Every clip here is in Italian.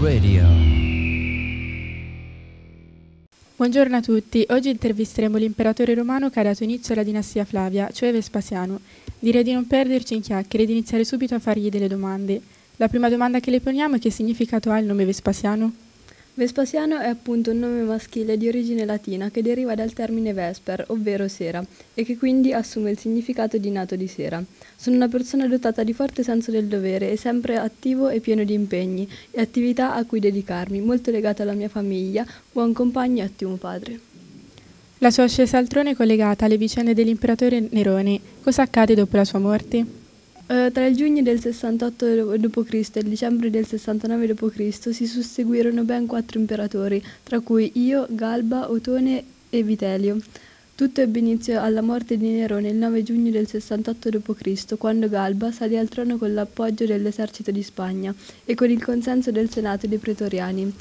Radio. Buongiorno a tutti, oggi intervisteremo l'imperatore romano che ha dato inizio alla dinastia Flavia, cioè Vespasiano. Direi di non perderci in chiacchiere e di iniziare subito a fargli delle domande. La prima domanda che le poniamo è che significato ha il nome Vespasiano? Vespasiano è appunto un nome maschile di origine latina che deriva dal termine vesper, ovvero sera, e che quindi assume il significato di nato di sera. Sono una persona dotata di forte senso del dovere e sempre attivo e pieno di impegni e attività a cui dedicarmi, molto legato alla mia famiglia, buon compagno e ottimo padre. La sua ascesa al trono è collegata alle vicende dell'imperatore Nerone. Cosa accade dopo la sua morte? Uh, tra il giugno del 68 d.C. e il dicembre del 69 d.C. si susseguirono ben quattro imperatori, tra cui Io, Galba, Otone e Vitelio. Tutto ebbe inizio alla morte di Nerone il 9 giugno del 68 d.C., quando Galba salì al trono con l'appoggio dell'esercito di Spagna e con il consenso del Senato dei pretoriani.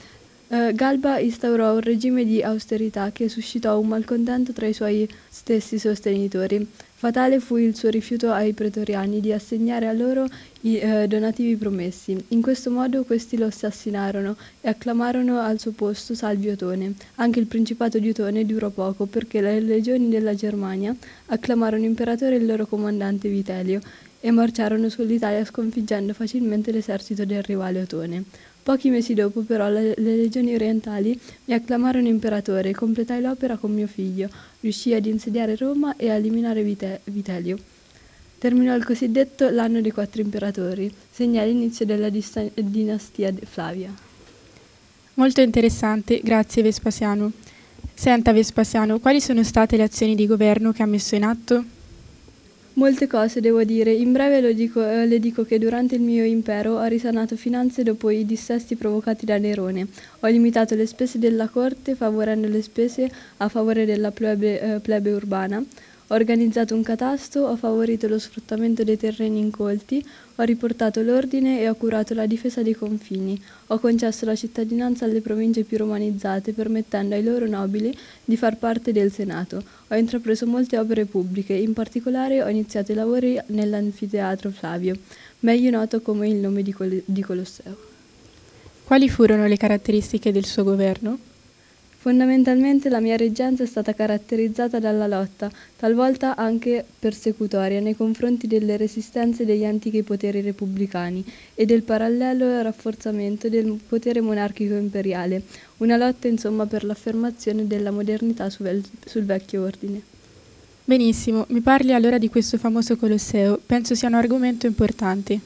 Uh, Galba instaurò un regime di austerità che suscitò un malcontento tra i suoi stessi sostenitori. Fatale fu il suo rifiuto ai pretoriani di assegnare a loro i uh, donativi promessi. In questo modo questi lo assassinarono e acclamarono al suo posto Salvio Otone. Anche il principato di Otone durò poco perché le legioni della Germania acclamarono imperatore il loro comandante Vitelio e marciarono sull'Italia sconfiggendo facilmente l'esercito del rivale Otone. Pochi mesi dopo, però, le, le legioni orientali mi acclamarono imperatore e completai l'opera con mio figlio. Riuscii ad insediare Roma e a eliminare Vite- Vitelio. Terminò il cosiddetto l'anno dei quattro imperatori, segna l'inizio della dista- dinastia Flavia. Molto interessante, grazie Vespasiano. Senta Vespasiano, quali sono state le azioni di governo che ha messo in atto? Molte cose devo dire, in breve dico, eh, le dico che durante il mio impero ho risanato finanze dopo i dissesti provocati da Nerone, ho limitato le spese della corte favorendo le spese a favore della plebe, eh, plebe urbana, ho organizzato un catasto, ho favorito lo sfruttamento dei terreni incolti, ho riportato l'ordine e ho curato la difesa dei confini. Ho concesso la cittadinanza alle province più romanizzate, permettendo ai loro nobili di far parte del Senato. Ho intrapreso molte opere pubbliche, in particolare ho iniziato i lavori nell'anfiteatro Flavio, meglio noto come il nome di, Col- di Colosseo. Quali furono le caratteristiche del suo governo? Fondamentalmente la mia reggenza è stata caratterizzata dalla lotta, talvolta anche persecutoria, nei confronti delle resistenze degli antichi poteri repubblicani e del parallelo rafforzamento del potere monarchico imperiale, una lotta insomma per l'affermazione della modernità sul, sul vecchio ordine. Benissimo, mi parli allora di questo famoso Colosseo, penso sia un argomento importante.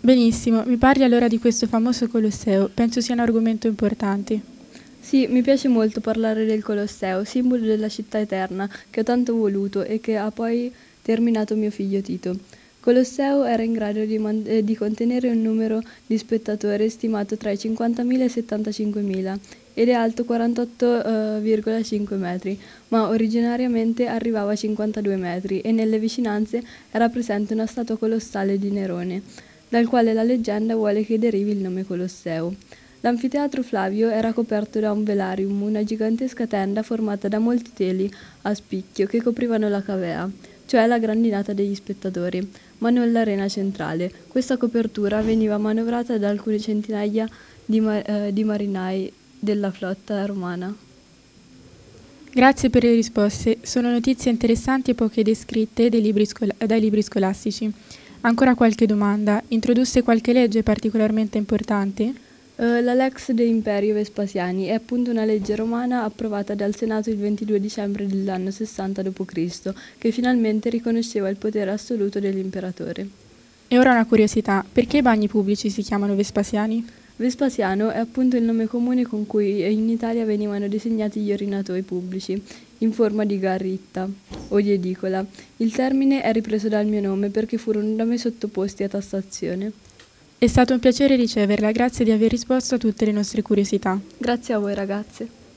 Benissimo, mi parli allora di questo famoso Colosseo, penso sia un argomento importante. Sì, mi piace molto parlare del Colosseo, simbolo della città eterna che ho tanto voluto e che ha poi terminato mio figlio Tito. Colosseo era in grado di, man- eh, di contenere un numero di spettatori stimato tra i 50.000 e i 75.000 ed è alto 48,5 uh, metri, ma originariamente arrivava a 52 metri e nelle vicinanze era presente una statua colossale di Nerone, dal quale la leggenda vuole che derivi il nome Colosseo. L'anfiteatro Flavio era coperto da un velarium, una gigantesca tenda formata da molti teli a spicchio che coprivano la cavea, cioè la grandinata degli spettatori, ma non l'arena centrale. Questa copertura veniva manovrata da alcune centinaia di, ma- eh, di marinai della flotta romana. Grazie per le risposte, sono notizie interessanti e poche descritte dai libri, dai libri scolastici. Ancora qualche domanda. Introdusse qualche legge particolarmente importante? Uh, la Lex de Imperio Vespasiani è appunto una legge romana approvata dal Senato il 22 dicembre dell'anno 60 d.C., che finalmente riconosceva il potere assoluto dell'imperatore. E ora una curiosità, perché i bagni pubblici si chiamano Vespasiani? Vespasiano è appunto il nome comune con cui in Italia venivano disegnati gli orinatoi pubblici, in forma di garritta o di edicola. Il termine è ripreso dal mio nome perché furono da me sottoposti a tassazione. È stato un piacere riceverla, grazie di aver risposto a tutte le nostre curiosità. Grazie a voi ragazze.